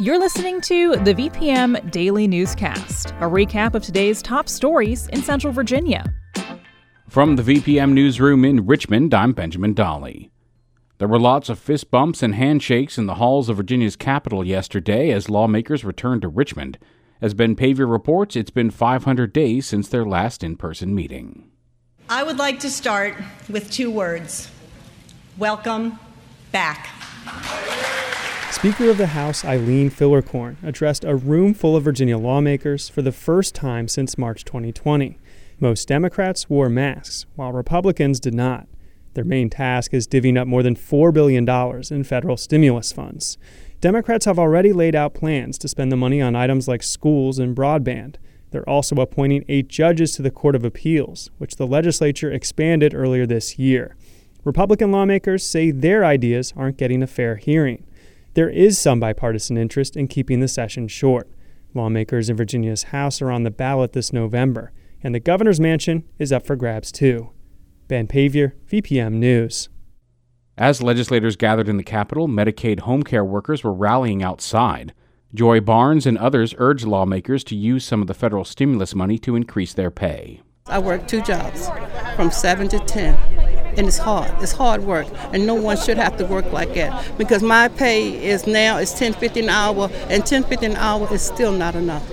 You're listening to the VPM Daily Newscast, a recap of today's top stories in Central Virginia. From the VPM Newsroom in Richmond, I'm Benjamin Dolly. There were lots of fist bumps and handshakes in the halls of Virginia's capital yesterday as lawmakers returned to Richmond. As Ben Paviour reports, it's been 500 days since their last in person meeting. I would like to start with two words Welcome back. Speaker of the House Eileen Filler-Corn addressed a room full of Virginia lawmakers for the first time since March 2020. Most Democrats wore masks, while Republicans did not. Their main task is divvying up more than $4 billion in federal stimulus funds. Democrats have already laid out plans to spend the money on items like schools and broadband. They're also appointing eight judges to the Court of Appeals, which the legislature expanded earlier this year. Republican lawmakers say their ideas aren't getting a fair hearing. There is some bipartisan interest in keeping the session short. Lawmakers in Virginia's House are on the ballot this November, and the governor's mansion is up for grabs too. Ben Paviour, VPM News. As legislators gathered in the Capitol, Medicaid home care workers were rallying outside. Joy Barnes and others urged lawmakers to use some of the federal stimulus money to increase their pay. I work two jobs from 7 to 10 and it's hard. It's hard work, and no one should have to work like that because my pay is now is 10.50 an hour, and 10.50 an hour is still not enough.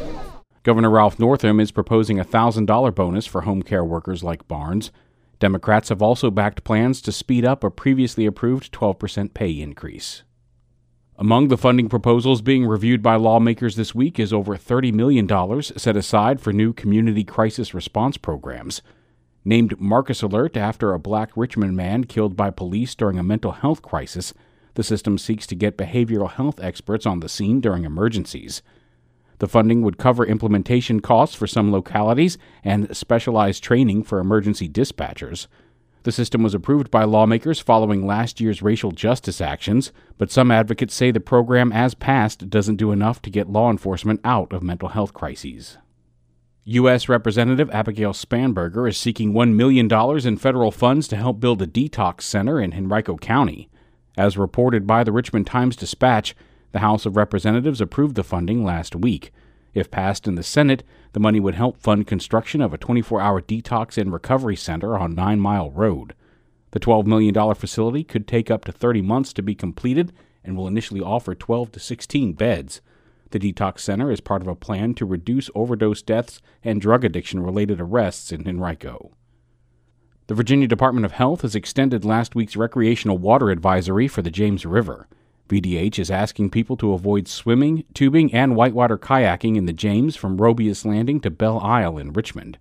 Governor Ralph Northam is proposing a $1,000 bonus for home care workers like Barnes. Democrats have also backed plans to speed up a previously approved 12% pay increase. Among the funding proposals being reviewed by lawmakers this week is over $30 million set aside for new community crisis response programs. Named Marcus Alert after a black Richmond man killed by police during a mental health crisis, the system seeks to get behavioral health experts on the scene during emergencies. The funding would cover implementation costs for some localities and specialized training for emergency dispatchers. The system was approved by lawmakers following last year's racial justice actions, but some advocates say the program as passed doesn't do enough to get law enforcement out of mental health crises. U.S. Representative Abigail Spanberger is seeking $1 million in federal funds to help build a detox center in Henrico County. As reported by the Richmond Times Dispatch, the House of Representatives approved the funding last week. If passed in the Senate, the money would help fund construction of a 24 hour detox and recovery center on Nine Mile Road. The $12 million facility could take up to 30 months to be completed and will initially offer 12 to 16 beds. The Detox Center is part of a plan to reduce overdose deaths and drug addiction related arrests in Henrico. The Virginia Department of Health has extended last week's recreational water advisory for the James River. VDH is asking people to avoid swimming, tubing, and whitewater kayaking in the James from Robious Landing to Belle Isle in Richmond.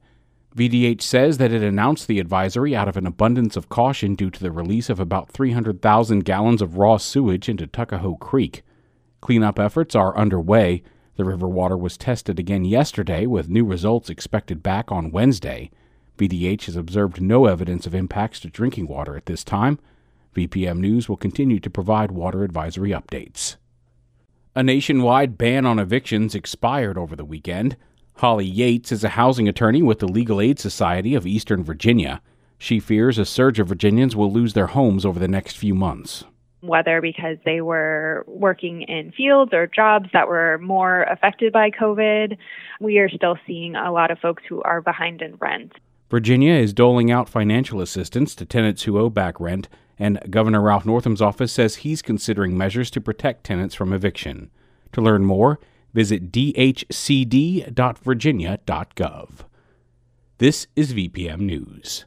VDH says that it announced the advisory out of an abundance of caution due to the release of about 300,000 gallons of raw sewage into Tuckahoe Creek. Cleanup efforts are underway. The river water was tested again yesterday, with new results expected back on Wednesday. VDH has observed no evidence of impacts to drinking water at this time. VPM News will continue to provide water advisory updates. A nationwide ban on evictions expired over the weekend. Holly Yates is a housing attorney with the Legal Aid Society of Eastern Virginia. She fears a surge of Virginians will lose their homes over the next few months whether because they were working in fields or jobs that were more affected by COVID. We are still seeing a lot of folks who are behind in rent. Virginia is doling out financial assistance to tenants who owe back rent, and Governor Ralph Northam's office says he's considering measures to protect tenants from eviction. To learn more, visit dhcd.virginia.gov. This is VPM News.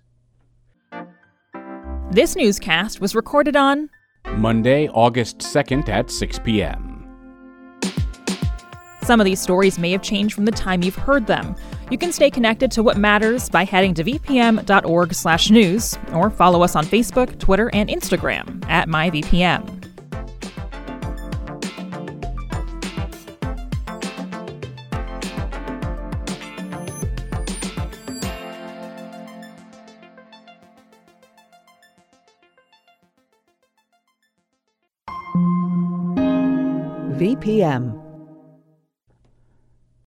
This newscast was recorded on Monday, August 2nd at 6 p.m. Some of these stories may have changed from the time you've heard them. You can stay connected to what matters by heading to vpm.org/news or follow us on Facebook, Twitter, and Instagram at myvpm. VPM.